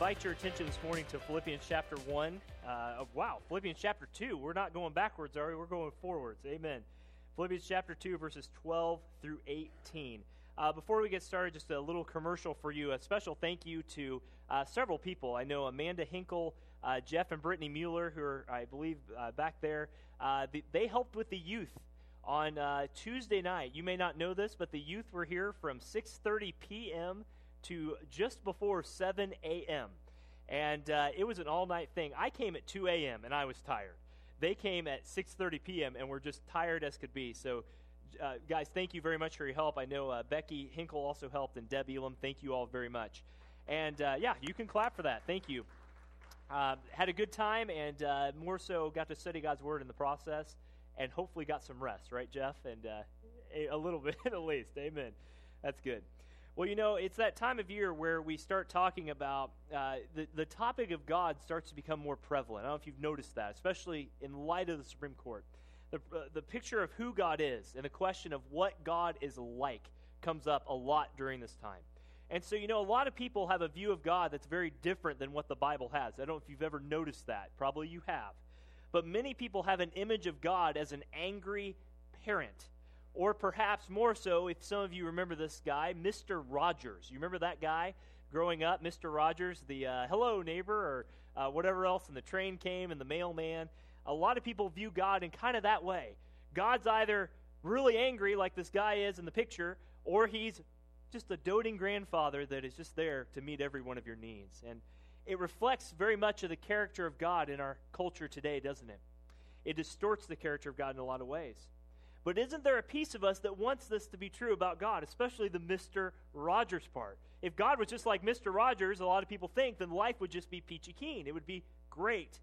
invite your attention this morning to Philippians chapter 1. Uh, wow, Philippians chapter 2. We're not going backwards, are we? We're going forwards. Amen. Philippians chapter 2, verses 12 through 18. Uh, before we get started, just a little commercial for you. A special thank you to uh, several people. I know Amanda Hinkle, uh, Jeff and Brittany Mueller, who are, I believe, uh, back there. Uh, the, they helped with the youth on uh, Tuesday night. You may not know this, but the youth were here from 6:30 p.m. to just before 7 a.m. And it was an all-night thing. I came at 2 a.m. and I was tired. They came at 6:30 p.m. and were just tired as could be. So uh, guys, thank you very much for your help. I know uh, Becky Hinkle also helped, and Deb Elam. Thank you all very much. And uh, yeah, you can clap for that. Thank you. Um, had a good time, and uh, more so, got to study God's Word in the process, and hopefully got some rest, right, Jeff? And uh, a, little bit at least. Amen. That's good. Well, you know, it's that time of year where we start talking about uh, the, the topic of God starts to become more prevalent. I don't know if you've noticed that, especially in light of the Supreme Court the, uh, the picture of who God is and the question of what God is like comes up a lot during this time. And so, you know, a lot of people have a view of God that's very different than what the Bible has. I don't know if you've ever noticed that. Probably you have. But many people have an image of God as an angry parent. Or perhaps more so, if some of you remember this guy, Mr. Rogers. You remember that guy growing up, Mr. Rogers, the uh, hello neighbor, or uh, whatever else, and the train came and the mailman a lot of people view God in kind of that way. God's either really angry, like this guy is in the picture, or he's just a doting grandfather that is just there to meet every one of your needs. And it reflects very much of the character of God in our culture today, doesn't it? It distorts the character of God in a lot of ways. But isn't there a piece of us that wants this to be true about God, especially the Mr. Rogers part? If God was just like Mr. Rogers, a lot of people think, then life would just be peachy keen. It would be great.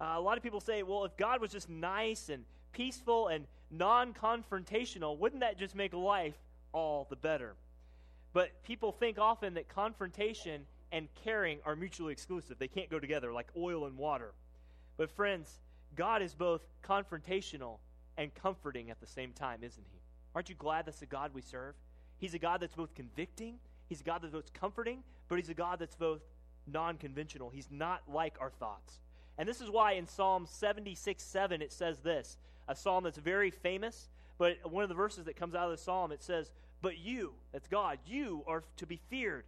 Uh, a lot of people say, well, if God was just nice and peaceful and non confrontational, wouldn't that just make life all the better? But people think often that confrontation and caring are mutually exclusive. They can't go together like oil and water. But, friends, God is both confrontational and comforting at the same time, isn't He? Aren't you glad that's the God we serve? He's a God that's both convicting, He's a God that's both comforting, but He's a God that's both non conventional. He's not like our thoughts. And this is why in Psalm 76 7 it says this a psalm that's very famous, but one of the verses that comes out of the psalm it says, But you, that's God, you are to be feared.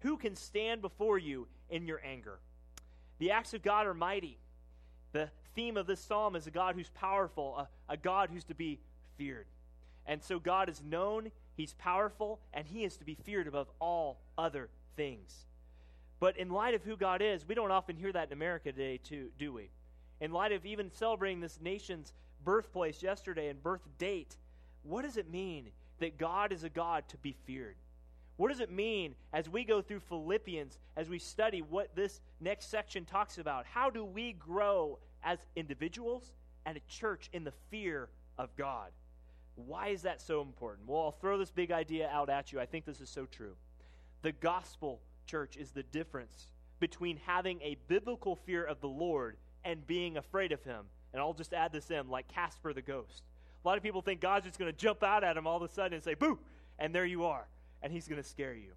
Who can stand before you in your anger? The acts of God are mighty. The theme of this psalm is a God who's powerful, a, a God who's to be feared. And so God is known, He's powerful, and He is to be feared above all other things. But in light of who God is, we don't often hear that in America today, too, do we? In light of even celebrating this nation's birthplace yesterday and birth date, what does it mean that God is a God to be feared? What does it mean as we go through Philippians, as we study what this next section talks about? How do we grow as individuals and a church in the fear of God? Why is that so important? Well, I'll throw this big idea out at you. I think this is so true. The gospel church, is the difference between having a biblical fear of the Lord and being afraid of him. And I'll just add this in like Casper the ghost. A lot of people think God's just going to jump out at him all of a sudden and say, boo, and there you are. And he's going to scare you.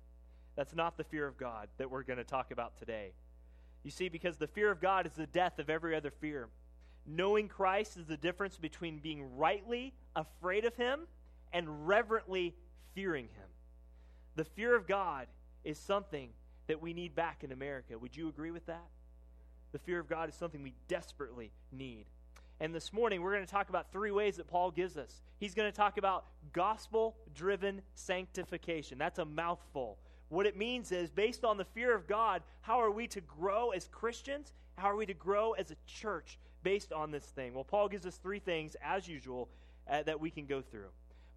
That's not the fear of God that we're going to talk about today. You see, because the fear of God is the death of every other fear. Knowing Christ is the difference between being rightly afraid of him and reverently fearing him. The fear of God is something that we need back in America. Would you agree with that? The fear of God is something we desperately need. And this morning, we're going to talk about three ways that Paul gives us. He's going to talk about gospel driven sanctification. That's a mouthful. What it means is, based on the fear of God, how are we to grow as Christians? How are we to grow as a church based on this thing? Well, Paul gives us three things, as usual, uh, that we can go through.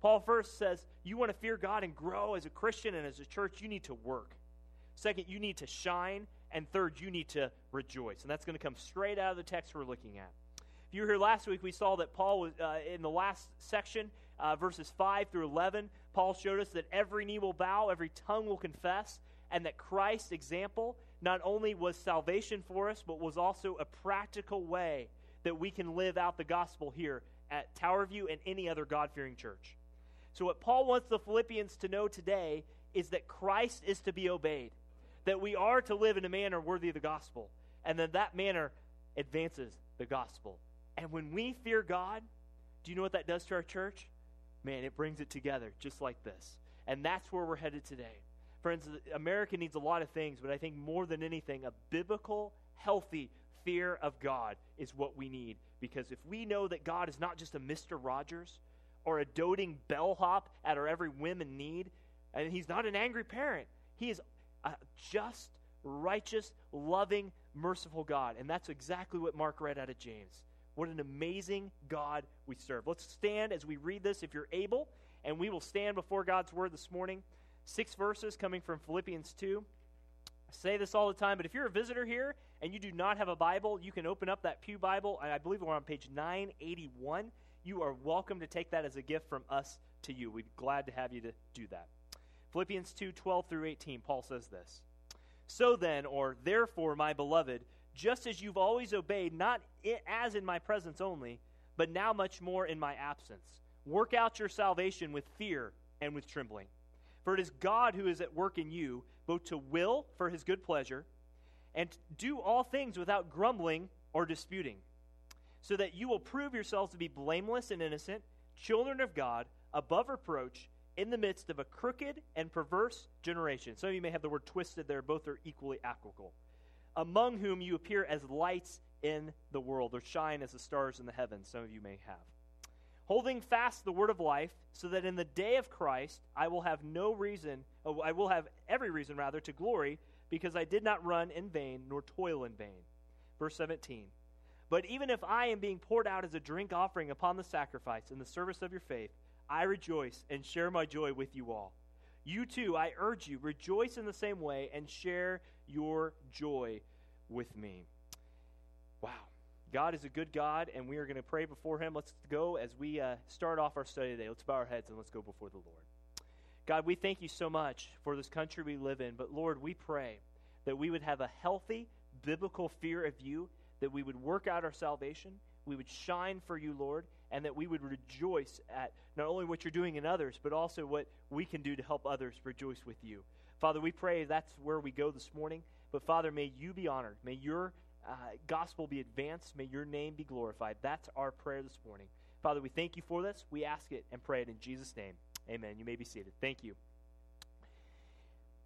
Paul first says, You want to fear God and grow as a Christian and as a church, you need to work. Second, you need to shine. And third, you need to rejoice. And that's going to come straight out of the text we're looking at. If you were here last week, we saw that Paul was uh, in the last section, uh, verses 5 through 11. Paul showed us that every knee will bow, every tongue will confess, and that Christ's example not only was salvation for us, but was also a practical way that we can live out the gospel here at Tower View and any other God fearing church. So, what Paul wants the Philippians to know today is that Christ is to be obeyed, that we are to live in a manner worthy of the gospel, and that that manner advances the gospel. And when we fear God, do you know what that does to our church? Man, it brings it together just like this. And that's where we're headed today. Friends, America needs a lot of things, but I think more than anything, a biblical, healthy fear of God is what we need. Because if we know that God is not just a Mr. Rogers or a doting bellhop at our every whim and need, and He's not an angry parent, He is a just, righteous, loving, merciful God. And that's exactly what Mark read out of James. What an amazing God we serve. Let's stand as we read this if you're able, and we will stand before God's word this morning. Six verses coming from Philippians 2. I say this all the time, but if you're a visitor here and you do not have a Bible, you can open up that Pew Bible, I believe we're on page 981. You are welcome to take that as a gift from us to you. We'd be glad to have you to do that. Philippians 2 12 through 18, Paul says this So then, or therefore, my beloved, just as you've always obeyed, not as in my presence only, but now much more in my absence. Work out your salvation with fear and with trembling. For it is God who is at work in you, both to will for his good pleasure, and do all things without grumbling or disputing, so that you will prove yourselves to be blameless and innocent, children of God, above reproach, in the midst of a crooked and perverse generation. Some of you may have the word twisted there, both are equally applicable among whom you appear as lights in the world, or shine as the stars in the heavens, some of you may have. Holding fast the word of life, so that in the day of Christ I will have no reason, oh, I will have every reason rather, to glory, because I did not run in vain, nor toil in vain. Verse 17. But even if I am being poured out as a drink offering upon the sacrifice in the service of your faith, I rejoice and share my joy with you all. You too, I urge you, rejoice in the same way and share your joy with me. Wow. God is a good God, and we are going to pray before Him. Let's go as we uh, start off our study today. Let's bow our heads and let's go before the Lord. God, we thank you so much for this country we live in, but Lord, we pray that we would have a healthy, biblical fear of you, that we would work out our salvation, we would shine for you, Lord, and that we would rejoice at not only what you're doing in others, but also what we can do to help others rejoice with you. Father, we pray that's where we go this morning. But Father, may you be honored. May your uh, gospel be advanced. May your name be glorified. That's our prayer this morning. Father, we thank you for this. We ask it and pray it in Jesus' name. Amen. You may be seated. Thank you.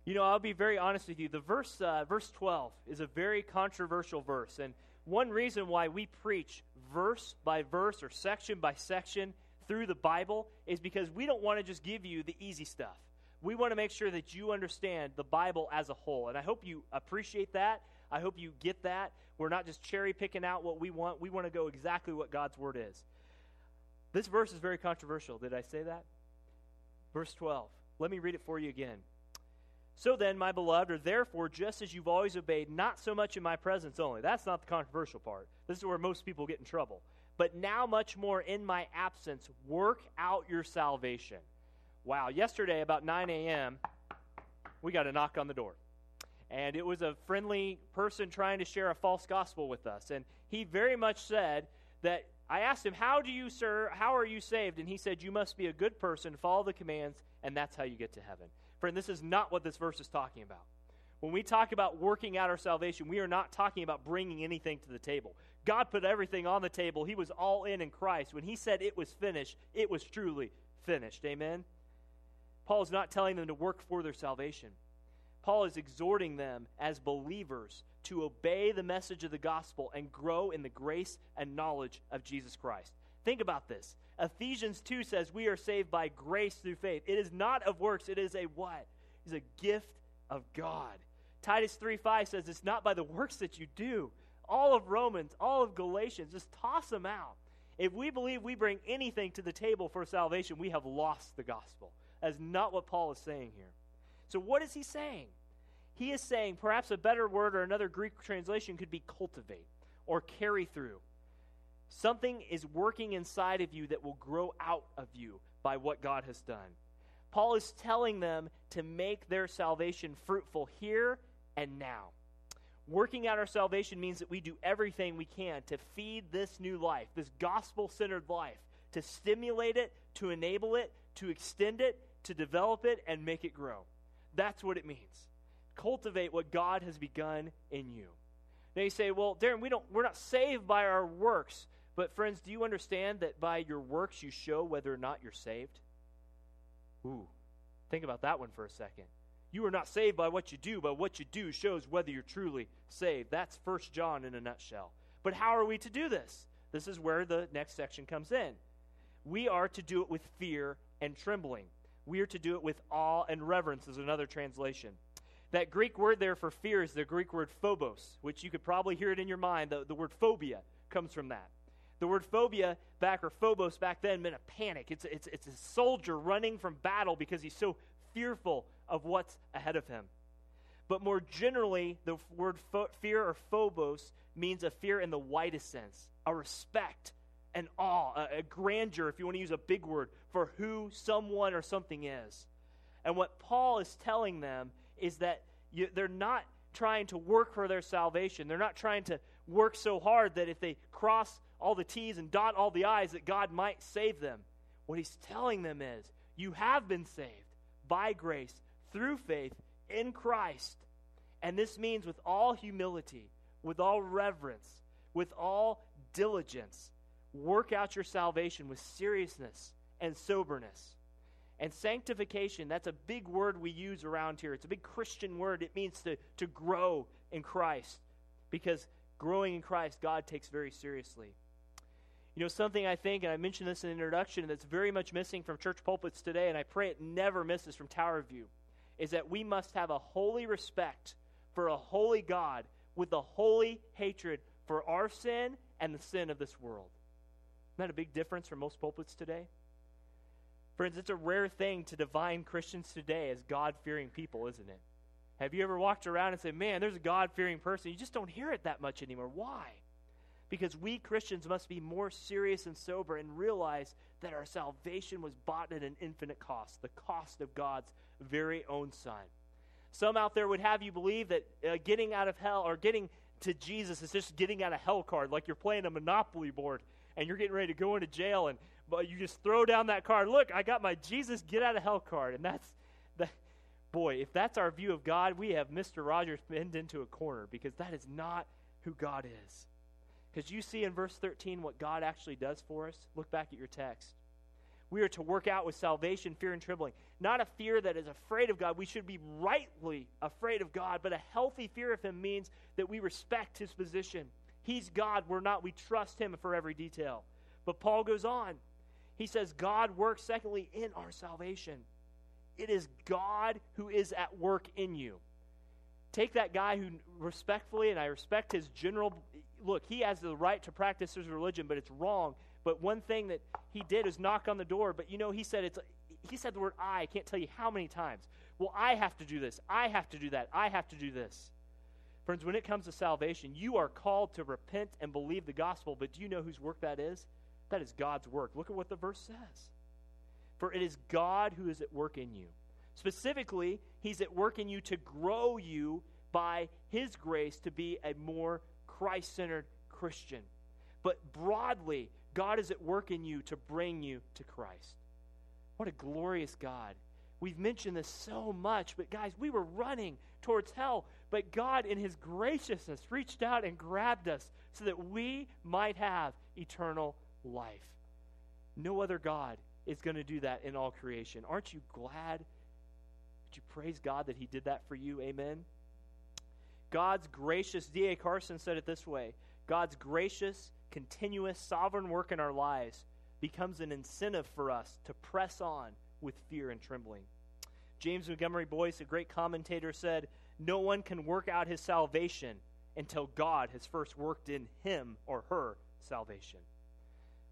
You know, I'll be very honest with you. The verse, uh, verse 12 is a very controversial verse. And one reason why we preach verse by verse or section by section through the Bible is because we don't want to just give you the easy stuff. We want to make sure that you understand the Bible as a whole. And I hope you appreciate that. I hope you get that. We're not just cherry picking out what we want, we want to go exactly what God's Word is. This verse is very controversial. Did I say that? Verse 12. Let me read it for you again. So then, my beloved, or therefore, just as you've always obeyed, not so much in my presence only. That's not the controversial part. This is where most people get in trouble. But now, much more in my absence, work out your salvation. Wow, yesterday about 9 a.m., we got a knock on the door. And it was a friendly person trying to share a false gospel with us. And he very much said that I asked him, How do you, sir, how are you saved? And he said, You must be a good person, follow the commands, and that's how you get to heaven. Friend, this is not what this verse is talking about. When we talk about working out our salvation, we are not talking about bringing anything to the table. God put everything on the table. He was all in in Christ. When He said it was finished, it was truly finished. Amen? Paul is not telling them to work for their salvation. Paul is exhorting them as believers to obey the message of the gospel and grow in the grace and knowledge of Jesus Christ. Think about this. Ephesians 2 says we are saved by grace through faith. It is not of works, it is a what? It's a gift of God. Titus 3 5 says it's not by the works that you do. All of Romans, all of Galatians, just toss them out. If we believe we bring anything to the table for salvation, we have lost the gospel. That's not what Paul is saying here. So, what is he saying? He is saying, perhaps a better word or another Greek translation could be cultivate or carry through. Something is working inside of you that will grow out of you by what God has done. Paul is telling them to make their salvation fruitful here and now. Working out our salvation means that we do everything we can to feed this new life, this gospel centered life, to stimulate it, to enable it, to extend it, to develop it, and make it grow. That's what it means. Cultivate what God has begun in you. Now you say, well, Darren, we don't, we're not saved by our works. But, friends, do you understand that by your works you show whether or not you're saved? Ooh, think about that one for a second. You are not saved by what you do, but what you do shows whether you're truly saved. That's First John in a nutshell. But how are we to do this? This is where the next section comes in. We are to do it with fear and trembling. We are to do it with awe and reverence, is another translation. That Greek word there for fear is the Greek word phobos, which you could probably hear it in your mind. The, the word phobia comes from that. The word phobia back or phobos back then meant a panic. It's, it's, it's a soldier running from battle because he's so fearful of what's ahead of him. But more generally, the word fear or phobos means a fear in the widest sense, a respect, an awe, a, a grandeur, if you want to use a big word, for who someone or something is. And what Paul is telling them is that you, they're not trying to work for their salvation. They're not trying to work so hard that if they cross all the T's and dot all the I's, that God might save them. What he's telling them is, you have been saved by grace through faith in Christ. And this means with all humility, with all reverence, with all diligence, work out your salvation with seriousness and soberness. And sanctification, that's a big word we use around here. It's a big Christian word. It means to, to grow in Christ. Because growing in Christ, God takes very seriously. You know, something I think, and I mentioned this in the introduction, that's very much missing from church pulpits today, and I pray it never misses from Tower View, is that we must have a holy respect for a holy God with a holy hatred for our sin and the sin of this world. Isn't that a big difference from most pulpits today? Friends, it's a rare thing to divine Christians today as God fearing people, isn't it? Have you ever walked around and said, man, there's a God fearing person? You just don't hear it that much anymore. Why? Because we Christians must be more serious and sober and realize that our salvation was bought at an infinite cost, the cost of God's very own Son. Some out there would have you believe that uh, getting out of hell or getting to Jesus is just getting out of hell card, like you're playing a Monopoly board and you're getting ready to go into jail and but you just throw down that card. Look, I got my Jesus get out of hell card, and that's the boy. If that's our view of God, we have Mister Rogers pinned into a corner because that is not who God is. Because you see in verse 13 what God actually does for us. Look back at your text. We are to work out with salvation, fear, and trembling. Not a fear that is afraid of God. We should be rightly afraid of God, but a healthy fear of Him means that we respect His position. He's God, we're not. We trust Him for every detail. But Paul goes on. He says, God works, secondly, in our salvation. It is God who is at work in you. Take that guy who respectfully, and I respect his general look, he has the right to practice his religion, but it's wrong. But one thing that he did is knock on the door. But you know, he said it's he said the word I. I can't tell you how many times. Well, I have to do this. I have to do that. I have to do this. Friends, when it comes to salvation, you are called to repent and believe the gospel. But do you know whose work that is? That is God's work. Look at what the verse says. For it is God who is at work in you. Specifically, He's at work in you to grow you by His grace to be a more Christ centered Christian. But broadly, God is at work in you to bring you to Christ. What a glorious God. We've mentioned this so much, but guys, we were running towards hell, but God, in His graciousness, reached out and grabbed us so that we might have eternal life. No other God is going to do that in all creation. Aren't you glad? Would you praise God that He did that for you? Amen. God's gracious, D.A. Carson said it this way God's gracious, continuous, sovereign work in our lives becomes an incentive for us to press on with fear and trembling. James Montgomery Boice, a great commentator, said, No one can work out his salvation until God has first worked in him or her salvation.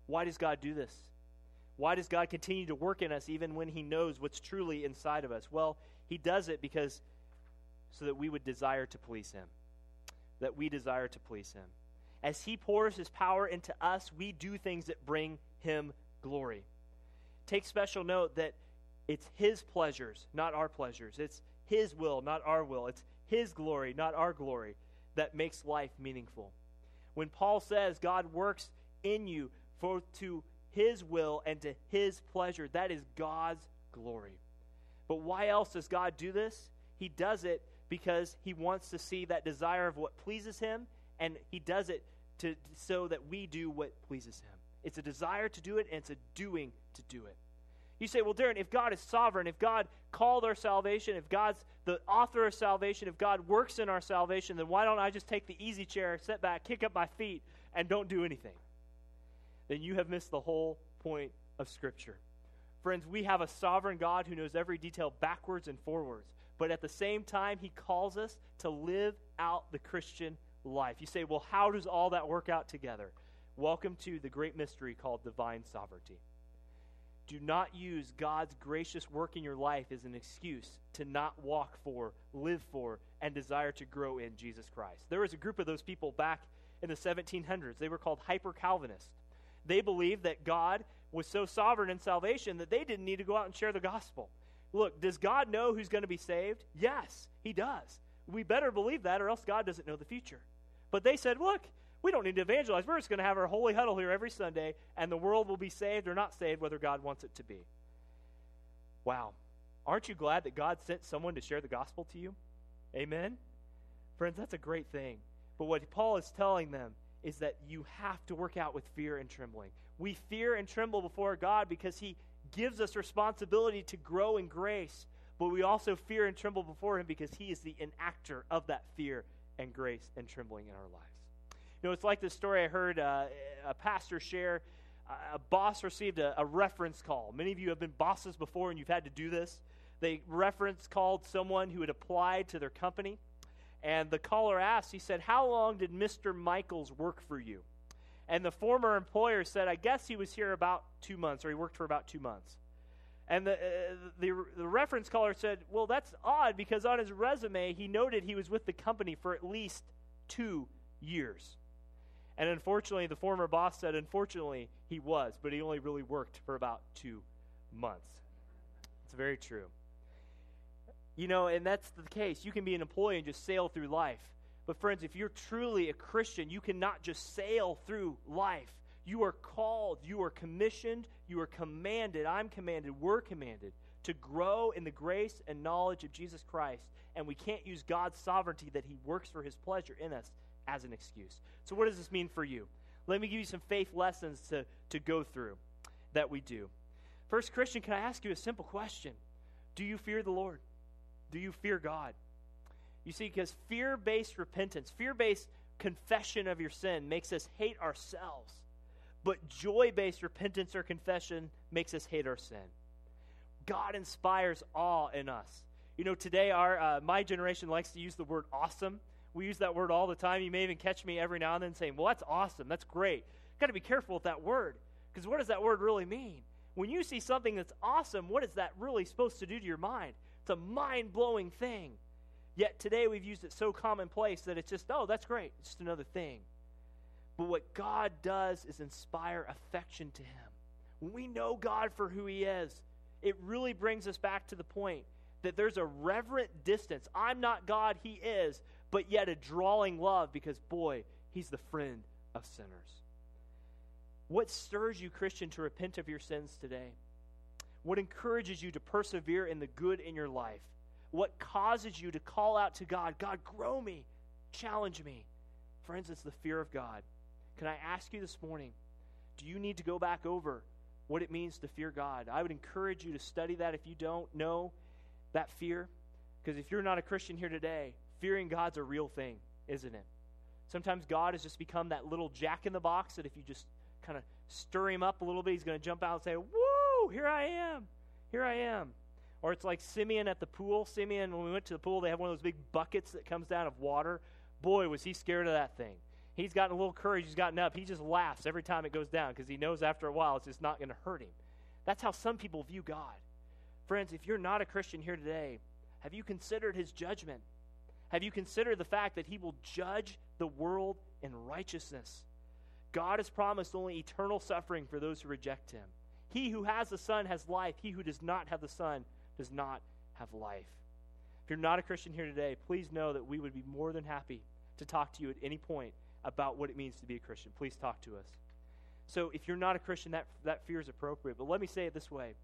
Why does God do this? Why does God continue to work in us even when he knows what's truly inside of us? Well, he does it because so that we would desire to please him. That we desire to please him. As He pours His power into us, we do things that bring Him glory. Take special note that it's His pleasures, not our pleasures. It's His will, not our will. It's His glory, not our glory, that makes life meaningful. When Paul says God works in you for to His will and to His pleasure, that is God's glory. But why else does God do this? He does it because He wants to see that desire of what pleases Him, and He does it to, so that we do what pleases Him. It's a desire to do it, and it's a doing to do it. You say, well, Darren, if God is sovereign, if God called our salvation, if God's the author of salvation, if God works in our salvation, then why don't I just take the easy chair, sit back, kick up my feet, and don't do anything? Then you have missed the whole point of Scripture. Friends, we have a sovereign God who knows every detail backwards and forwards. But at the same time, he calls us to live out the Christian life. You say, well, how does all that work out together? Welcome to the great mystery called divine sovereignty. Do not use God's gracious work in your life as an excuse to not walk for, live for, and desire to grow in Jesus Christ. There was a group of those people back in the 1700s. They were called hyper Calvinists. They believed that God was so sovereign in salvation that they didn't need to go out and share the gospel. Look, does God know who's going to be saved? Yes, He does. We better believe that, or else God doesn't know the future. But they said, look, we don't need to evangelize. We're just going to have our holy huddle here every Sunday, and the world will be saved or not saved, whether God wants it to be. Wow. Aren't you glad that God sent someone to share the gospel to you? Amen? Friends, that's a great thing. But what Paul is telling them is that you have to work out with fear and trembling. We fear and tremble before God because He gives us responsibility to grow in grace, but we also fear and tremble before Him because He is the enactor of that fear and grace and trembling in our lives. Know, it's like this story I heard uh, a pastor share. a boss received a, a reference call. Many of you have been bosses before and you've had to do this. They reference called someone who had applied to their company. And the caller asked, he said, How long did Mr. Michaels work for you? And the former employer said, I guess he was here about two months, or he worked for about two months. And the, uh, the, the reference caller said, Well, that's odd because on his resume, he noted he was with the company for at least two years. And unfortunately, the former boss said, unfortunately, he was, but he only really worked for about two months. It's very true. You know, and that's the case. You can be an employee and just sail through life. But, friends, if you're truly a Christian, you cannot just sail through life. You are called, you are commissioned, you are commanded. I'm commanded, we're commanded to grow in the grace and knowledge of Jesus Christ. And we can't use God's sovereignty that He works for His pleasure in us as an excuse. So, what does this mean for you? Let me give you some faith lessons to, to go through that we do. First, Christian, can I ask you a simple question? Do you fear the Lord? Do you fear God? You see, because fear based repentance, fear based confession of your sin makes us hate ourselves. But joy based repentance or confession makes us hate our sin. God inspires awe in us. You know, today our uh, my generation likes to use the word awesome we use that word all the time. You may even catch me every now and then saying, Well, that's awesome. That's great. Got to be careful with that word. Because what does that word really mean? When you see something that's awesome, what is that really supposed to do to your mind? It's a mind blowing thing. Yet today we've used it so commonplace that it's just, oh, that's great. It's just another thing. But what God does is inspire affection to Him. When we know God for who He is, it really brings us back to the point that there's a reverent distance. I'm not God, He is but yet a drawing love because, boy, he's the friend of sinners. What stirs you, Christian, to repent of your sins today? What encourages you to persevere in the good in your life? What causes you to call out to God, God, grow me, challenge me? Friends, it's the fear of God. Can I ask you this morning, do you need to go back over what it means to fear God? I would encourage you to study that if you don't know that fear. Because if you're not a Christian here today, fearing God's a real thing, isn't it? Sometimes God has just become that little jack in the box that if you just kind of stir him up a little bit, he's going to jump out and say, Woo, here I am. Here I am. Or it's like Simeon at the pool. Simeon, when we went to the pool, they have one of those big buckets that comes down of water. Boy, was he scared of that thing. He's gotten a little courage. He's gotten up. He just laughs every time it goes down because he knows after a while it's just not going to hurt him. That's how some people view God. Friends, if you're not a Christian here today, have you considered his judgment? Have you considered the fact that he will judge the world in righteousness. God has promised only eternal suffering for those who reject him. He who has the Son has life. He who does not have the Son does not have life. If you're not a Christian here today, please know that we would be more than happy to talk to you at any point about what it means to be a Christian. Please talk to us. So if you're not a Christian, that, that fear is appropriate. But let me say it this way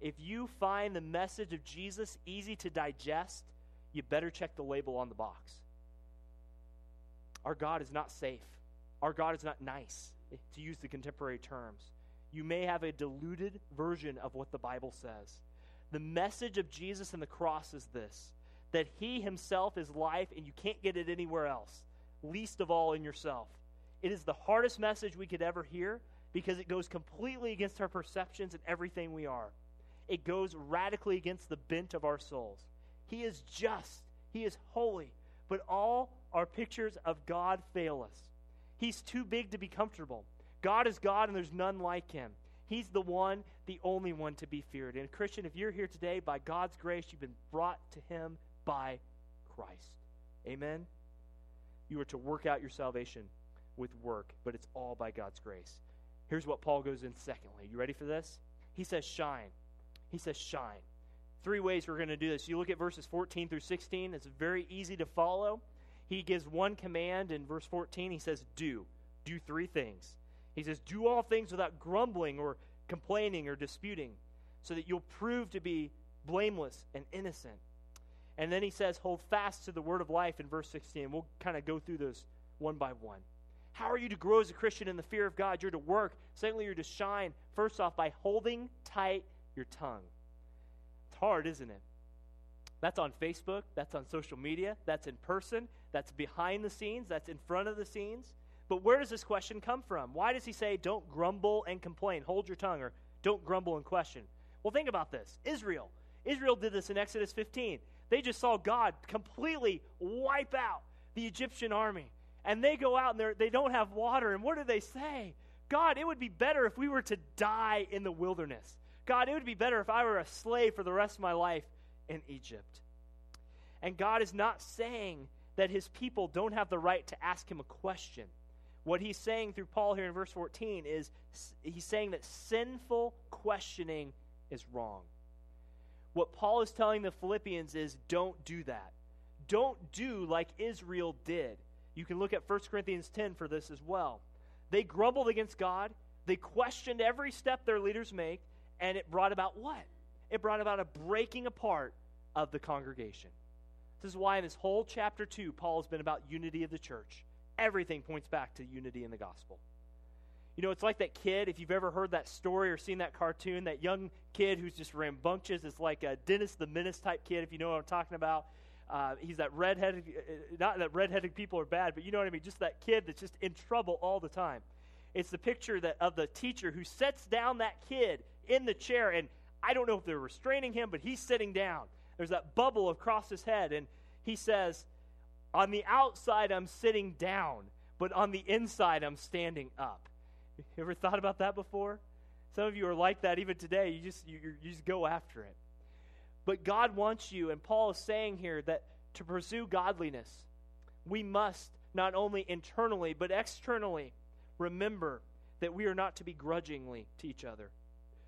if you find the message of Jesus easy to digest, you better check the label on the box. Our God is not safe. Our God is not nice, to use the contemporary terms. You may have a diluted version of what the Bible says. The message of Jesus and the cross is this that He Himself is life and you can't get it anywhere else, least of all in yourself. It is the hardest message we could ever hear because it goes completely against our perceptions and everything we are. It goes radically against the bent of our souls. He is just, He is holy, but all our pictures of God fail us. He's too big to be comfortable. God is God and there's none like Him. He's the one, the only one to be feared. And Christian, if you're here today, by God's grace, you've been brought to Him by Christ. Amen? You are to work out your salvation with work, but it's all by God's grace. Here's what Paul goes in secondly. You ready for this? He says, shine. He says, shine. Three ways we're going to do this. You look at verses 14 through 16, it's very easy to follow. He gives one command in verse 14. He says, do. Do three things. He says, Do all things without grumbling or complaining or disputing, so that you'll prove to be blameless and innocent. And then he says, Hold fast to the word of life in verse 16. We'll kind of go through those one by one. How are you to grow as a Christian in the fear of God? You're to work. Secondly, you're to shine, first off, by holding tight your tongue. It's hard, isn't it? That's on Facebook, that's on social media, that's in person, that's behind the scenes, that's in front of the scenes. But where does this question come from? Why does he say, don't grumble and complain? Hold your tongue, or don't grumble and question? Well, think about this Israel. Israel did this in Exodus 15. They just saw God completely wipe out the Egyptian army. And they go out and they don't have water. And what do they say? God, it would be better if we were to die in the wilderness. God, it would be better if I were a slave for the rest of my life in Egypt. And God is not saying that his people don't have the right to ask him a question. What he's saying through Paul here in verse 14 is he's saying that sinful questioning is wrong. What Paul is telling the Philippians is don't do that. Don't do like Israel did. You can look at 1 Corinthians 10 for this as well. They grumbled against God, they questioned every step their leaders make, and it brought about what? It brought about a breaking apart of the congregation. This is why in this whole chapter 2, Paul has been about unity of the church everything points back to unity in the gospel. You know, it's like that kid, if you've ever heard that story or seen that cartoon, that young kid who's just rambunctious. It's like a Dennis the Menace type kid, if you know what I'm talking about. Uh, he's that redheaded, uh, not that redheaded people are bad, but you know what I mean? Just that kid that's just in trouble all the time. It's the picture that of the teacher who sets down that kid in the chair, and I don't know if they're restraining him, but he's sitting down. There's that bubble across his head, and he says, on the outside, I'm sitting down, but on the inside, I'm standing up. You ever thought about that before? Some of you are like that even today. You just, you, you just go after it. But God wants you, and Paul is saying here that to pursue godliness, we must not only internally, but externally remember that we are not to be grudgingly to each other.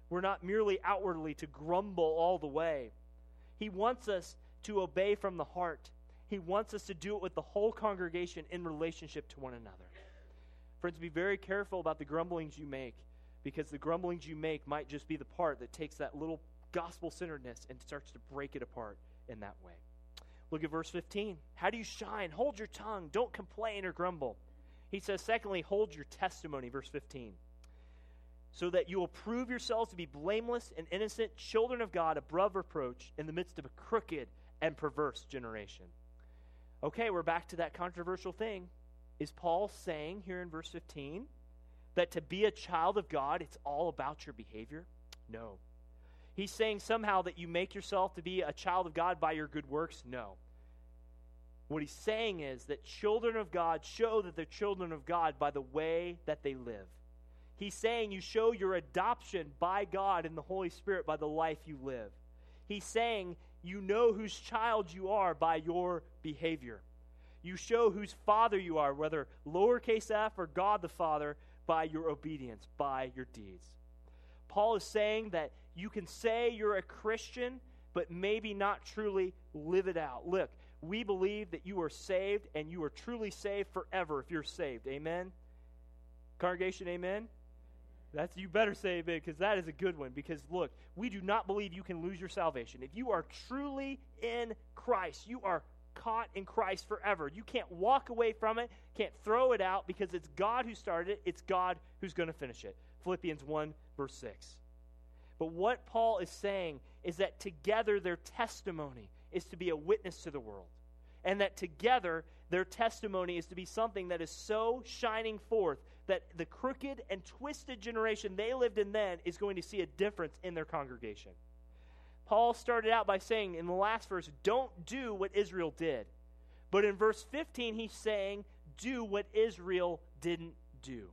We're not merely outwardly to grumble all the way. He wants us to obey from the heart he wants us to do it with the whole congregation in relationship to one another. Friends, be very careful about the grumblings you make because the grumblings you make might just be the part that takes that little gospel centeredness and starts to break it apart in that way. Look at verse 15. How do you shine? Hold your tongue. Don't complain or grumble. He says, secondly, hold your testimony, verse 15, so that you will prove yourselves to be blameless and innocent children of God above reproach in the midst of a crooked and perverse generation. Okay, we're back to that controversial thing. Is Paul saying here in verse 15 that to be a child of God, it's all about your behavior? No. He's saying somehow that you make yourself to be a child of God by your good works? No. What he's saying is that children of God show that they're children of God by the way that they live. He's saying you show your adoption by God in the Holy Spirit by the life you live. He's saying you know whose child you are by your behavior. You show whose father you are, whether lowercase f or God the Father, by your obedience, by your deeds. Paul is saying that you can say you're a Christian, but maybe not truly live it out. Look, we believe that you are saved and you are truly saved forever if you're saved. Amen? Congregation, amen? That's you better say amen because that is a good one. Because look, we do not believe you can lose your salvation. If you are truly in Christ, you are caught in Christ forever. You can't walk away from it, can't throw it out because it's God who started it, it's God who's going to finish it. Philippians 1, verse 6. But what Paul is saying is that together their testimony is to be a witness to the world. And that together their testimony is to be something that is so shining forth that the crooked and twisted generation they lived in then is going to see a difference in their congregation. Paul started out by saying in the last verse, don't do what Israel did. But in verse 15, he's saying, do what Israel didn't do.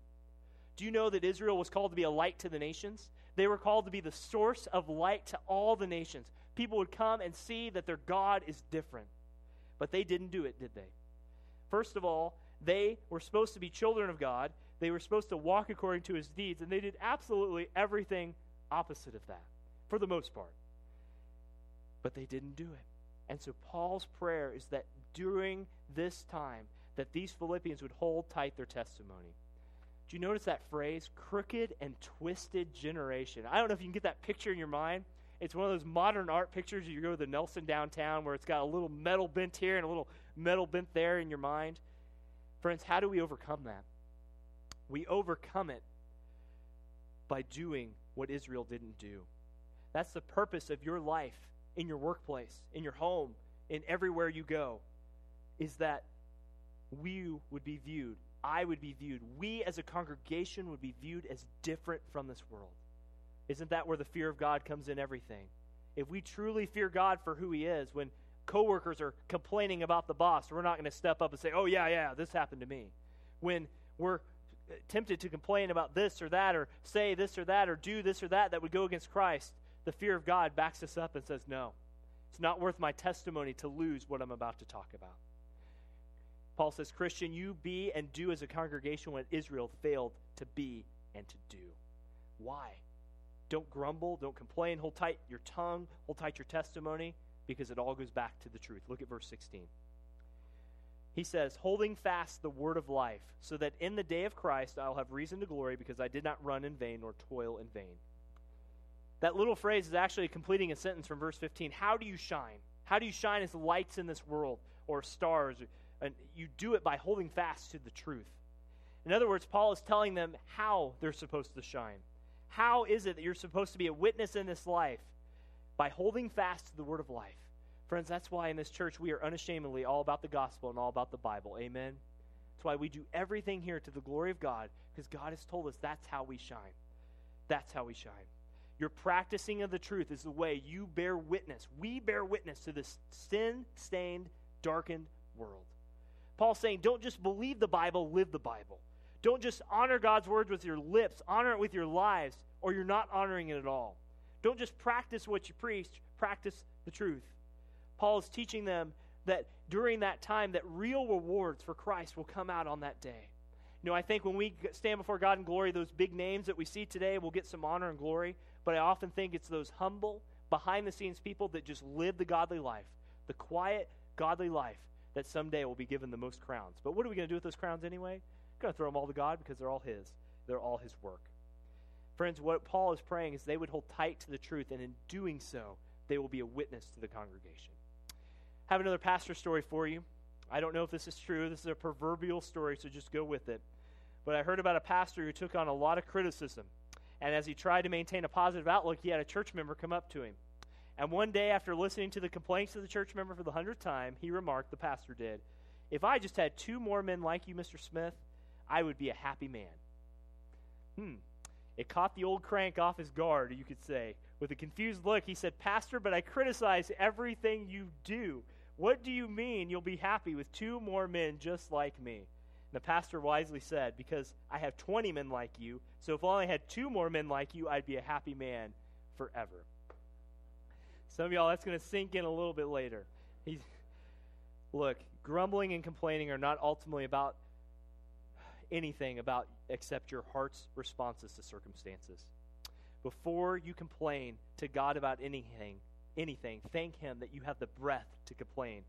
Do you know that Israel was called to be a light to the nations? They were called to be the source of light to all the nations. People would come and see that their God is different. But they didn't do it, did they? First of all, they were supposed to be children of God. They were supposed to walk according to his deeds, and they did absolutely everything opposite of that, for the most part. But they didn't do it. And so Paul's prayer is that during this time, that these Philippians would hold tight their testimony. Do you notice that phrase, crooked and twisted generation? I don't know if you can get that picture in your mind. It's one of those modern art pictures. You go to the Nelson downtown where it's got a little metal bent here and a little metal bent there in your mind. Friends, how do we overcome that? We overcome it by doing what Israel didn't do. That's the purpose of your life in your workplace, in your home, in everywhere you go, is that we would be viewed I would be viewed, we as a congregation would be viewed as different from this world. Isn't that where the fear of God comes in everything? If we truly fear God for who He is, when coworkers are complaining about the boss, we're not going to step up and say, oh, yeah, yeah, this happened to me. When we're tempted to complain about this or that, or say this or that, or do this or that that would go against Christ, the fear of God backs us up and says, no, it's not worth my testimony to lose what I'm about to talk about. Paul says, Christian, you be and do as a congregation what Israel failed to be and to do. Why? Don't grumble, don't complain, hold tight your tongue, hold tight your testimony, because it all goes back to the truth. Look at verse 16. He says, holding fast the word of life, so that in the day of Christ I'll have reason to glory, because I did not run in vain nor toil in vain. That little phrase is actually completing a sentence from verse 15. How do you shine? How do you shine as lights in this world, or stars? And you do it by holding fast to the truth. In other words, Paul is telling them how they're supposed to shine. How is it that you're supposed to be a witness in this life? By holding fast to the word of life. Friends, that's why in this church we are unashamedly all about the gospel and all about the Bible. Amen? That's why we do everything here to the glory of God, because God has told us that's how we shine. That's how we shine. Your practicing of the truth is the way you bear witness. We bear witness to this sin stained, darkened world. Paul's saying, don't just believe the Bible, live the Bible. Don't just honor God's words with your lips, honor it with your lives, or you're not honoring it at all. Don't just practice what you preach, practice the truth. Paul is teaching them that during that time that real rewards for Christ will come out on that day. You know, I think when we stand before God in glory, those big names that we see today will get some honor and glory, but I often think it's those humble, behind the scenes people that just live the godly life, the quiet, godly life that someday will be given the most crowns. But what are we going to do with those crowns anyway? Going to throw them all to God because they're all His. They're all His work. Friends, what Paul is praying is they would hold tight to the truth, and in doing so, they will be a witness to the congregation. Have another pastor story for you. I don't know if this is true. This is a proverbial story, so just go with it. But I heard about a pastor who took on a lot of criticism. And as he tried to maintain a positive outlook, he had a church member come up to him and one day, after listening to the complaints of the church member for the hundredth time, he remarked, the pastor did, If I just had two more men like you, Mr. Smith, I would be a happy man. Hmm. It caught the old crank off his guard, you could say. With a confused look, he said, Pastor, but I criticize everything you do. What do you mean you'll be happy with two more men just like me? And the pastor wisely said, Because I have 20 men like you, so if I only had two more men like you, I'd be a happy man forever. Some of y'all, that's going to sink in a little bit later. He's, Look, grumbling and complaining are not ultimately about anything about except your heart's responses to circumstances. Before you complain to God about anything, anything, thank him that you have the breath to complain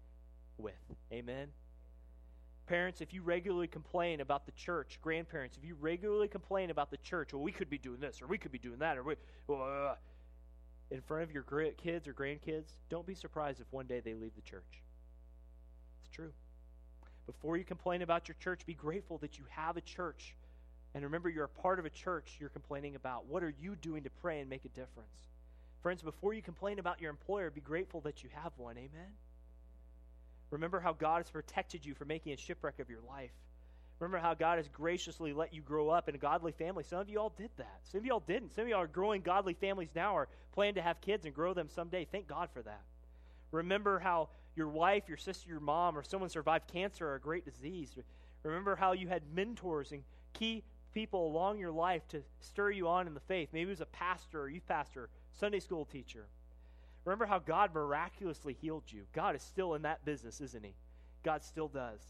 with. Amen. Parents, if you regularly complain about the church, grandparents, if you regularly complain about the church, well, we could be doing this or we could be doing that, or we, uh, in front of your kids or grandkids, don't be surprised if one day they leave the church. It's true. Before you complain about your church, be grateful that you have a church. And remember, you're a part of a church you're complaining about. What are you doing to pray and make a difference? Friends, before you complain about your employer, be grateful that you have one. Amen? Remember how God has protected you from making a shipwreck of your life. Remember how God has graciously let you grow up in a godly family. Some of you all did that. Some of you all didn't. Some of you all are growing godly families now or plan to have kids and grow them someday. Thank God for that. Remember how your wife, your sister, your mom, or someone survived cancer or a great disease. Remember how you had mentors and key people along your life to stir you on in the faith. Maybe it was a pastor or youth pastor, Sunday school teacher. Remember how God miraculously healed you. God is still in that business, isn't He? God still does.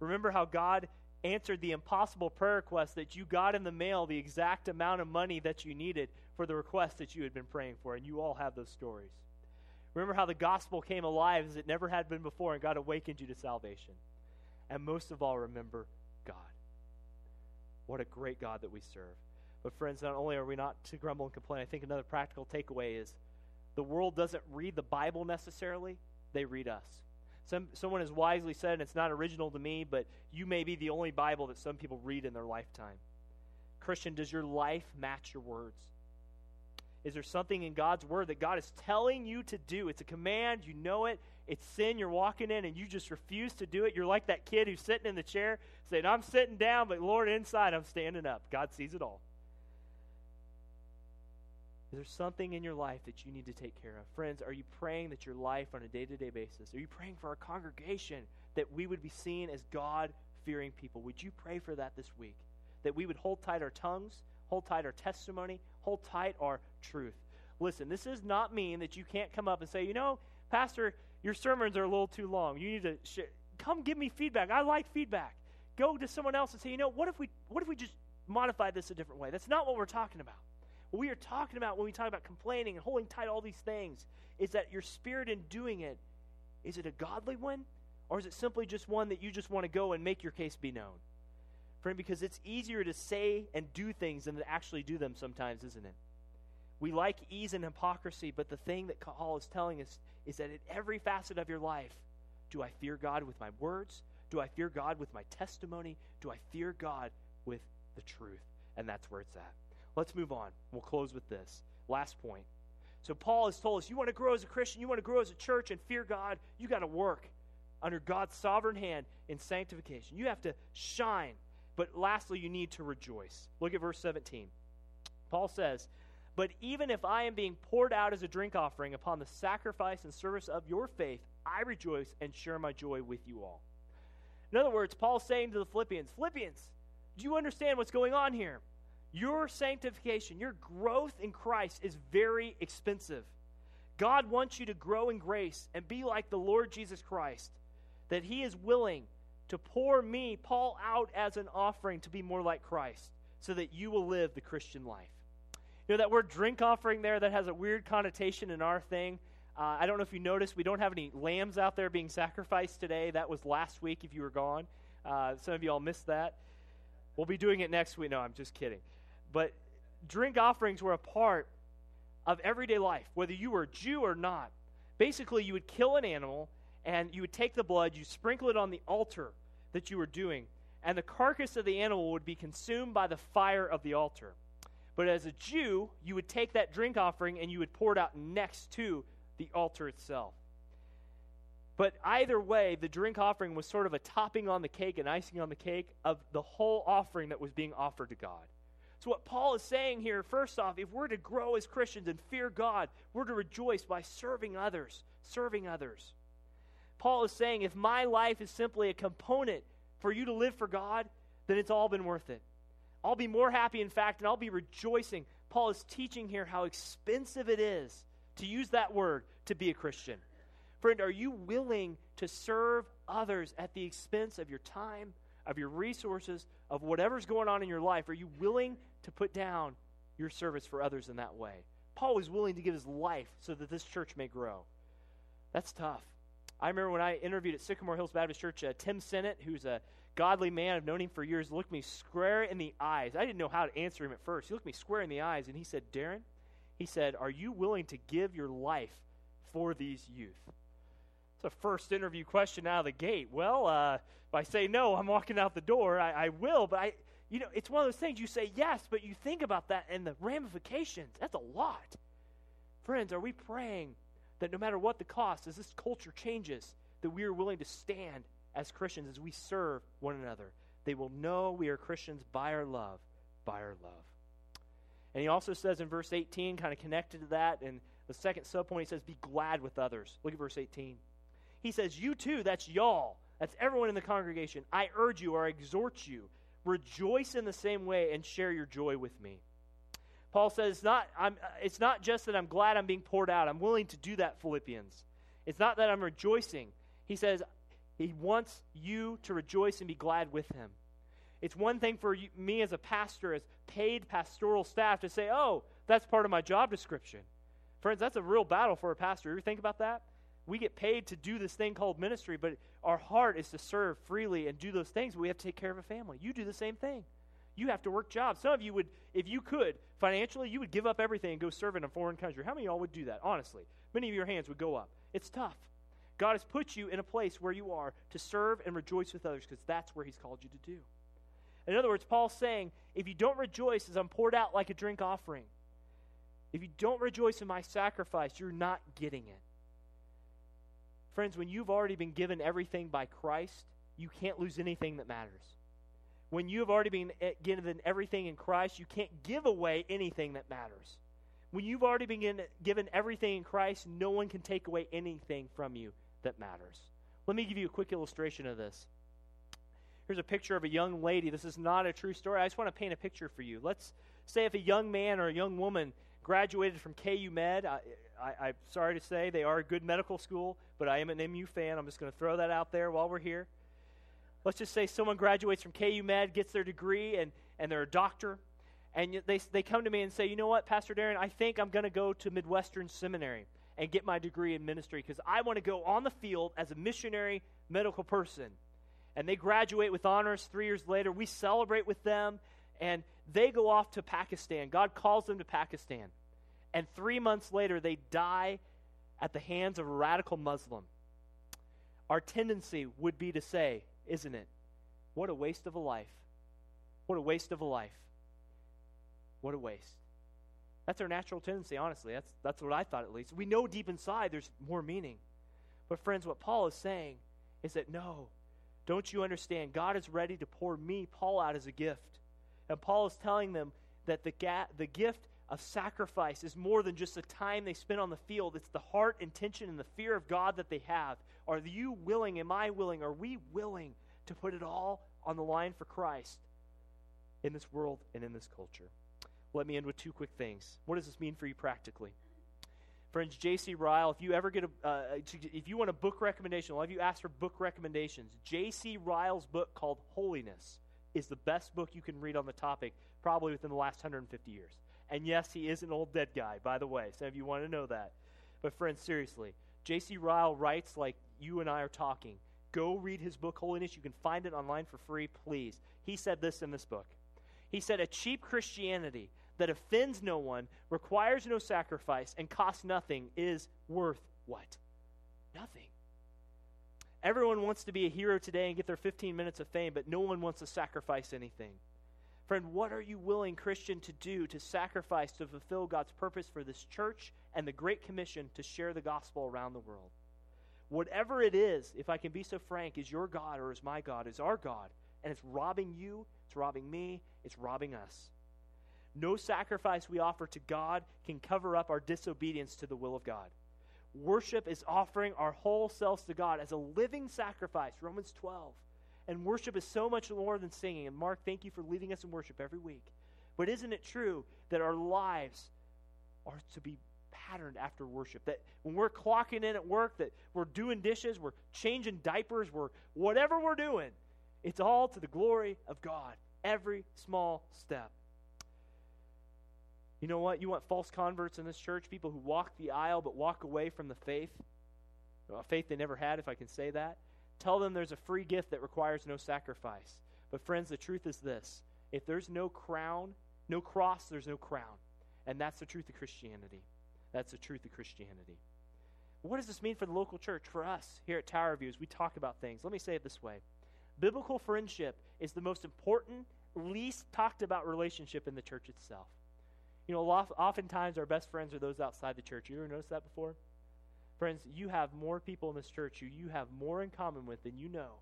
Remember how God answered the impossible prayer request that you got in the mail the exact amount of money that you needed for the request that you had been praying for, and you all have those stories. Remember how the gospel came alive as it never had been before and God awakened you to salvation. And most of all, remember God. What a great God that we serve. But, friends, not only are we not to grumble and complain, I think another practical takeaway is the world doesn't read the Bible necessarily, they read us. Some, someone has wisely said, and it's not original to me, but you may be the only Bible that some people read in their lifetime. Christian, does your life match your words? Is there something in God's word that God is telling you to do? It's a command, you know it, it's sin you're walking in, and you just refuse to do it. You're like that kid who's sitting in the chair saying, I'm sitting down, but Lord, inside I'm standing up. God sees it all. Is there something in your life that you need to take care of? Friends, are you praying that your life on a day to day basis, are you praying for our congregation that we would be seen as God fearing people? Would you pray for that this week? That we would hold tight our tongues, hold tight our testimony, hold tight our truth. Listen, this does not mean that you can't come up and say, you know, Pastor, your sermons are a little too long. You need to sh- come give me feedback. I like feedback. Go to someone else and say, you know, what if we what if we just modify this a different way? That's not what we're talking about. What we are talking about when we talk about complaining and holding tight all these things is that your spirit in doing it, is it a godly one? Or is it simply just one that you just want to go and make your case be known? Friend, because it's easier to say and do things than to actually do them sometimes, isn't it? We like ease and hypocrisy, but the thing that Paul is telling us is that in every facet of your life, do I fear God with my words? Do I fear God with my testimony? Do I fear God with the truth? And that's where it's at. Let's move on. We'll close with this. Last point. So, Paul has told us you want to grow as a Christian, you want to grow as a church and fear God, you got to work under God's sovereign hand in sanctification. You have to shine. But lastly, you need to rejoice. Look at verse 17. Paul says, But even if I am being poured out as a drink offering upon the sacrifice and service of your faith, I rejoice and share my joy with you all. In other words, Paul's saying to the Philippians, Philippians, do you understand what's going on here? Your sanctification, your growth in Christ is very expensive. God wants you to grow in grace and be like the Lord Jesus Christ, that He is willing to pour me, Paul, out as an offering to be more like Christ, so that you will live the Christian life. You know, that word drink offering there, that has a weird connotation in our thing. Uh, I don't know if you noticed, we don't have any lambs out there being sacrificed today. That was last week if you were gone. Uh, some of you all missed that. We'll be doing it next week. No, I'm just kidding. But drink offerings were a part of everyday life, whether you were a Jew or not. Basically, you would kill an animal and you would take the blood, you sprinkle it on the altar that you were doing, and the carcass of the animal would be consumed by the fire of the altar. But as a Jew, you would take that drink offering and you would pour it out next to the altar itself. But either way, the drink offering was sort of a topping on the cake, an icing on the cake of the whole offering that was being offered to God. So, what Paul is saying here, first off, if we're to grow as Christians and fear God, we're to rejoice by serving others, serving others. Paul is saying if my life is simply a component for you to live for God, then it's all been worth it. I'll be more happy, in fact, and I'll be rejoicing. Paul is teaching here how expensive it is to use that word to be a Christian. Friend, are you willing to serve others at the expense of your time, of your resources, of whatever's going on in your life? Are you willing to put down your service for others in that way? Paul was willing to give his life so that this church may grow. That's tough. I remember when I interviewed at Sycamore Hills Baptist Church, uh, Tim Sennett, who's a godly man, I've known him for years, looked me square in the eyes. I didn't know how to answer him at first. He looked me square in the eyes and he said, Darren, he said, Are you willing to give your life for these youth? It's a first interview question out of the gate. Well, uh, if I say no, I'm walking out the door. I, I will, but I, you know, it's one of those things you say yes, but you think about that and the ramifications. That's a lot. Friends, are we praying that no matter what the cost, as this culture changes, that we are willing to stand as Christians as we serve one another? They will know we are Christians by our love, by our love. And he also says in verse 18, kind of connected to that, and the second subpoint, he says, Be glad with others. Look at verse 18. He says, You too, that's y'all. That's everyone in the congregation. I urge you or exhort you, rejoice in the same way and share your joy with me. Paul says, it's not, I'm, it's not just that I'm glad I'm being poured out. I'm willing to do that, Philippians. It's not that I'm rejoicing. He says, He wants you to rejoice and be glad with Him. It's one thing for you, me as a pastor, as paid pastoral staff, to say, oh, that's part of my job description. Friends, that's a real battle for a pastor. You ever think about that? We get paid to do this thing called ministry, but our heart is to serve freely and do those things. We have to take care of a family. You do the same thing. You have to work jobs. Some of you would, if you could, financially, you would give up everything and go serve in a foreign country. How many of y'all would do that, honestly? Many of your hands would go up. It's tough. God has put you in a place where you are to serve and rejoice with others because that's where He's called you to do. In other words, Paul's saying, if you don't rejoice as I'm poured out like a drink offering, if you don't rejoice in my sacrifice, you're not getting it. Friends, when you've already been given everything by Christ, you can't lose anything that matters. When you have already been eh, given everything in Christ, you can't give away anything that matters. When you've already been given everything in Christ, no one can take away anything from you that matters. Let me give you a quick illustration of this. Here's a picture of a young lady. This is not a true story. I just want to paint a picture for you. Let's say if a young man or a young woman graduated from KU Med. I, am sorry to say they are a good medical school, but I am an MU fan. I'm just going to throw that out there while we're here. Let's just say someone graduates from KU Med, gets their degree, and, and they're a doctor. And they, they come to me and say, you know what, Pastor Darren, I think I'm going to go to Midwestern Seminary and get my degree in ministry because I want to go on the field as a missionary medical person and they graduate with honors three years later. We celebrate with them, and they go off to Pakistan. God calls them to Pakistan. And three months later, they die at the hands of a radical Muslim. Our tendency would be to say, isn't it? What a waste of a life. What a waste of a life. What a waste. That's our natural tendency, honestly. That's, that's what I thought at least. We know deep inside there's more meaning. But, friends, what Paul is saying is that no, don't you understand? God is ready to pour me, Paul, out as a gift. And Paul is telling them that the, ga- the gift of sacrifice is more than just the time they spend on the field. It's the heart, intention, and the fear of God that they have. Are you willing? Am I willing? Are we willing to put it all on the line for Christ in this world and in this culture? Let me end with two quick things. What does this mean for you practically? Friends, J.C. Ryle, if you ever get a, uh, if you want a book recommendation, a lot of you ask for book recommendations. J.C. Ryle's book called Holiness is the best book you can read on the topic, probably within the last 150 years. And yes, he is an old dead guy, by the way. Some of you want to know that. But, friends, seriously, J.C. Ryle writes like you and I are talking. Go read his book, Holiness. You can find it online for free, please. He said this in this book. He said, A cheap Christianity that offends no one, requires no sacrifice, and costs nothing is worth what? Nothing. Everyone wants to be a hero today and get their 15 minutes of fame, but no one wants to sacrifice anything. Friend, what are you willing, Christian, to do to sacrifice to fulfill God's purpose for this church and the Great Commission to share the gospel around the world? Whatever it is, if I can be so frank, is your God or is my God, is our God, and it's robbing you, it's robbing me, it's robbing us. No sacrifice we offer to God can cover up our disobedience to the will of God. Worship is offering our whole selves to God as a living sacrifice, Romans 12. And worship is so much more than singing. And Mark, thank you for leading us in worship every week. But isn't it true that our lives are to be patterned after worship. That when we're clocking in at work, that we're doing dishes, we're changing diapers, we're whatever we're doing, it's all to the glory of God. Every small step. You know what? You want false converts in this church, people who walk the aisle but walk away from the faith, a faith they never had, if I can say that. Tell them there's a free gift that requires no sacrifice. But, friends, the truth is this if there's no crown, no cross, there's no crown. And that's the truth of Christianity. That's the truth of Christianity. What does this mean for the local church, for us here at Tower View as we talk about things? Let me say it this way Biblical friendship is the most important, least talked about relationship in the church itself. You know, oftentimes our best friends are those outside the church. You ever noticed that before? Friends, you have more people in this church who you have more in common with than you know.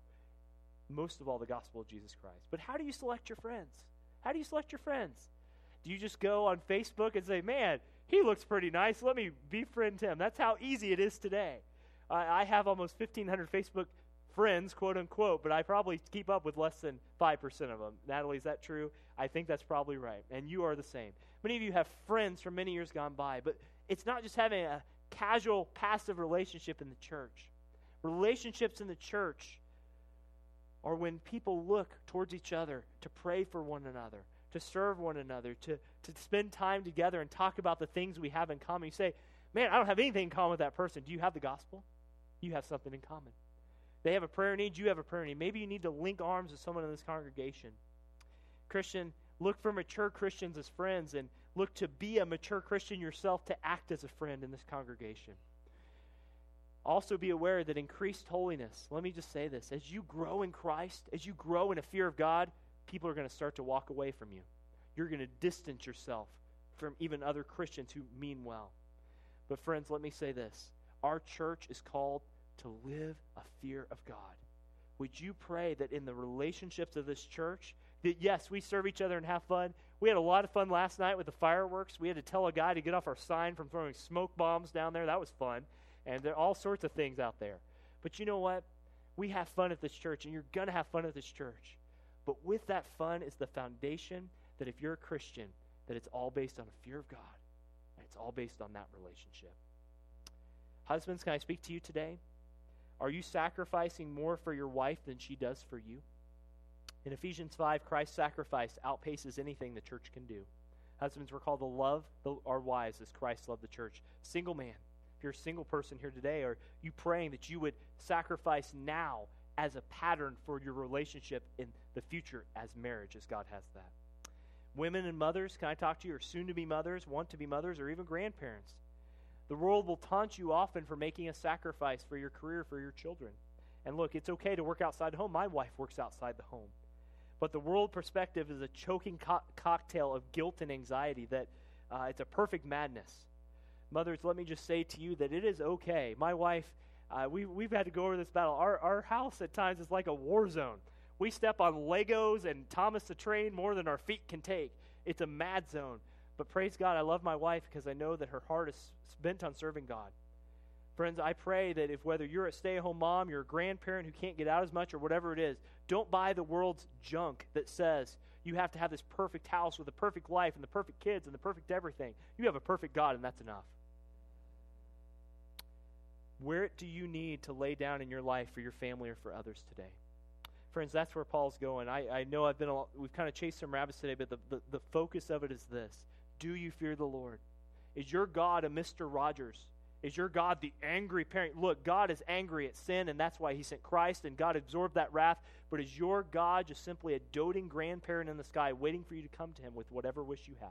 Most of all, the gospel of Jesus Christ. But how do you select your friends? How do you select your friends? Do you just go on Facebook and say, man, he looks pretty nice. Let me befriend him. That's how easy it is today. I, have almost 1,500 Facebook friends, quote unquote, but I probably keep up with less than 5% of them. Natalie, is that true? I think that's probably right. And you are the same. Many of you have friends from many years gone by, but it's not just having a casual, passive relationship in the church. Relationships in the church are when people look towards each other to pray for one another, to serve one another, to, to spend time together and talk about the things we have in common. You say, Man, I don't have anything in common with that person. Do you have the gospel? You have something in common. They have a prayer need, you have a prayer need. Maybe you need to link arms with someone in this congregation. Christian, look for mature Christians as friends and look to be a mature Christian yourself to act as a friend in this congregation. Also, be aware that increased holiness, let me just say this as you grow in Christ, as you grow in a fear of God, people are going to start to walk away from you. You're going to distance yourself from even other Christians who mean well. But, friends, let me say this our church is called to live a fear of God. Would you pray that in the relationships of this church, that yes, we serve each other and have fun. We had a lot of fun last night with the fireworks. We had to tell a guy to get off our sign from throwing smoke bombs down there. That was fun. And there are all sorts of things out there. But you know what? We have fun at this church, and you're going to have fun at this church. But with that fun is the foundation that if you're a Christian, that it's all based on a fear of God. And it's all based on that relationship. Husbands, can I speak to you today? Are you sacrificing more for your wife than she does for you? In Ephesians 5, Christ's sacrifice outpaces anything the church can do. Husbands, we're called to love the, our wives as Christ loved the church. Single man, if you're a single person here today, are you praying that you would sacrifice now as a pattern for your relationship in the future as marriage, as God has that? Women and mothers, can I talk to you, or soon to be mothers, want to be mothers, or even grandparents? The world will taunt you often for making a sacrifice for your career, for your children. And look, it's okay to work outside the home. My wife works outside the home. But the world perspective is a choking co- cocktail of guilt and anxiety that uh, it's a perfect madness. Mothers, let me just say to you that it is okay. My wife, uh, we, we've had to go over this battle. Our, our house at times is like a war zone. We step on Legos and Thomas the Train more than our feet can take. It's a mad zone. But praise God, I love my wife because I know that her heart is bent on serving God. Friends, I pray that if whether you're a stay at home mom, you're a grandparent who can't get out as much, or whatever it is, don't buy the world's junk that says you have to have this perfect house with a perfect life and the perfect kids and the perfect everything. You have a perfect God, and that's enough. Where do you need to lay down in your life for your family or for others today? Friends, that's where Paul's going. I, I know I've been a, we've kind of chased some rabbits today, but the, the, the focus of it is this do you fear the Lord? Is your God a Mr. Rogers? Is your God the angry parent? Look, God is angry at sin, and that's why He sent Christ, and God absorbed that wrath. But is your God just simply a doting grandparent in the sky waiting for you to come to Him with whatever wish you have?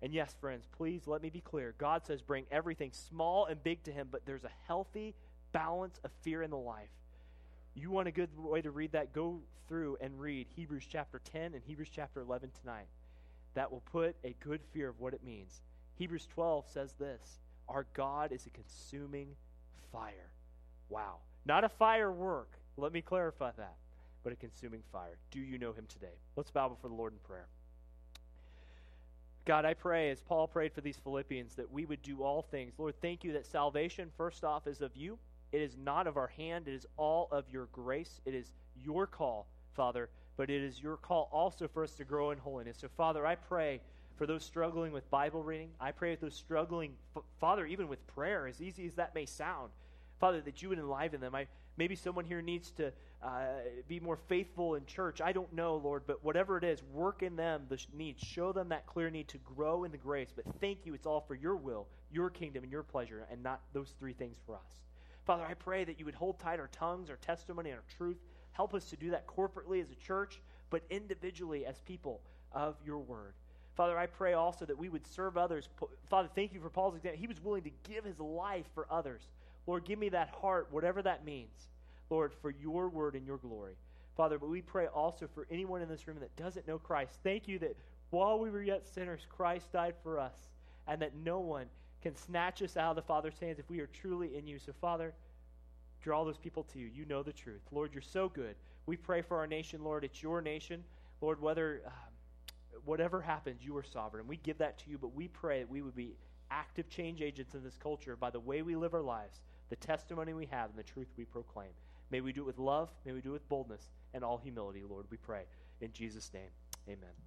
And yes, friends, please let me be clear. God says bring everything small and big to Him, but there's a healthy balance of fear in the life. You want a good way to read that? Go through and read Hebrews chapter 10 and Hebrews chapter 11 tonight that will put a good fear of what it means. Hebrews 12 says this Our God is a consuming fire. Wow. Not a firework. Let me clarify that. But a consuming fire. Do you know him today? Let's bow before the Lord in prayer. God, I pray, as Paul prayed for these Philippians, that we would do all things. Lord, thank you that salvation, first off, is of you. It is not of our hand, it is all of your grace. It is your call, Father, but it is your call also for us to grow in holiness. So, Father, I pray For those struggling with Bible reading, I pray with those struggling, Father, even with prayer, as easy as that may sound, Father, that you would enliven them. I, maybe someone here needs to uh, be more faithful in church. I don't know, Lord, but whatever it is, work in them the need. Show them that clear need to grow in the grace. But thank you, it's all for your will, your kingdom, and your pleasure, and not those three things for us. Father, I pray that you would hold tight our tongues, our testimony, and our truth. Help us to do that corporately as a church, but individually as people of your word. Father, I pray also that we would serve others. Father, thank you for Paul's example. He was willing to give his life for others. Lord, give me that heart, whatever that means, Lord, for your word and your glory. Father, but we pray also for anyone in this room that doesn't know Christ. Thank you that while we were yet sinners, Christ died for us, and that no one can snatch us out of the Father's hands if we are truly in you. So, Father, draw those people to you. You know the truth. Lord, you're so good. We pray for our nation, Lord. It's your nation. Lord, whether um, whatever happens, you are sovereign. And We give that to you, but we pray that we would be active change agents in this culture by the way we live our lives, the testimony we have, and the truth we proclaim. May we do it with love. May we do it with boldness and all humility, Lord, we pray. In Jesus' name, amen.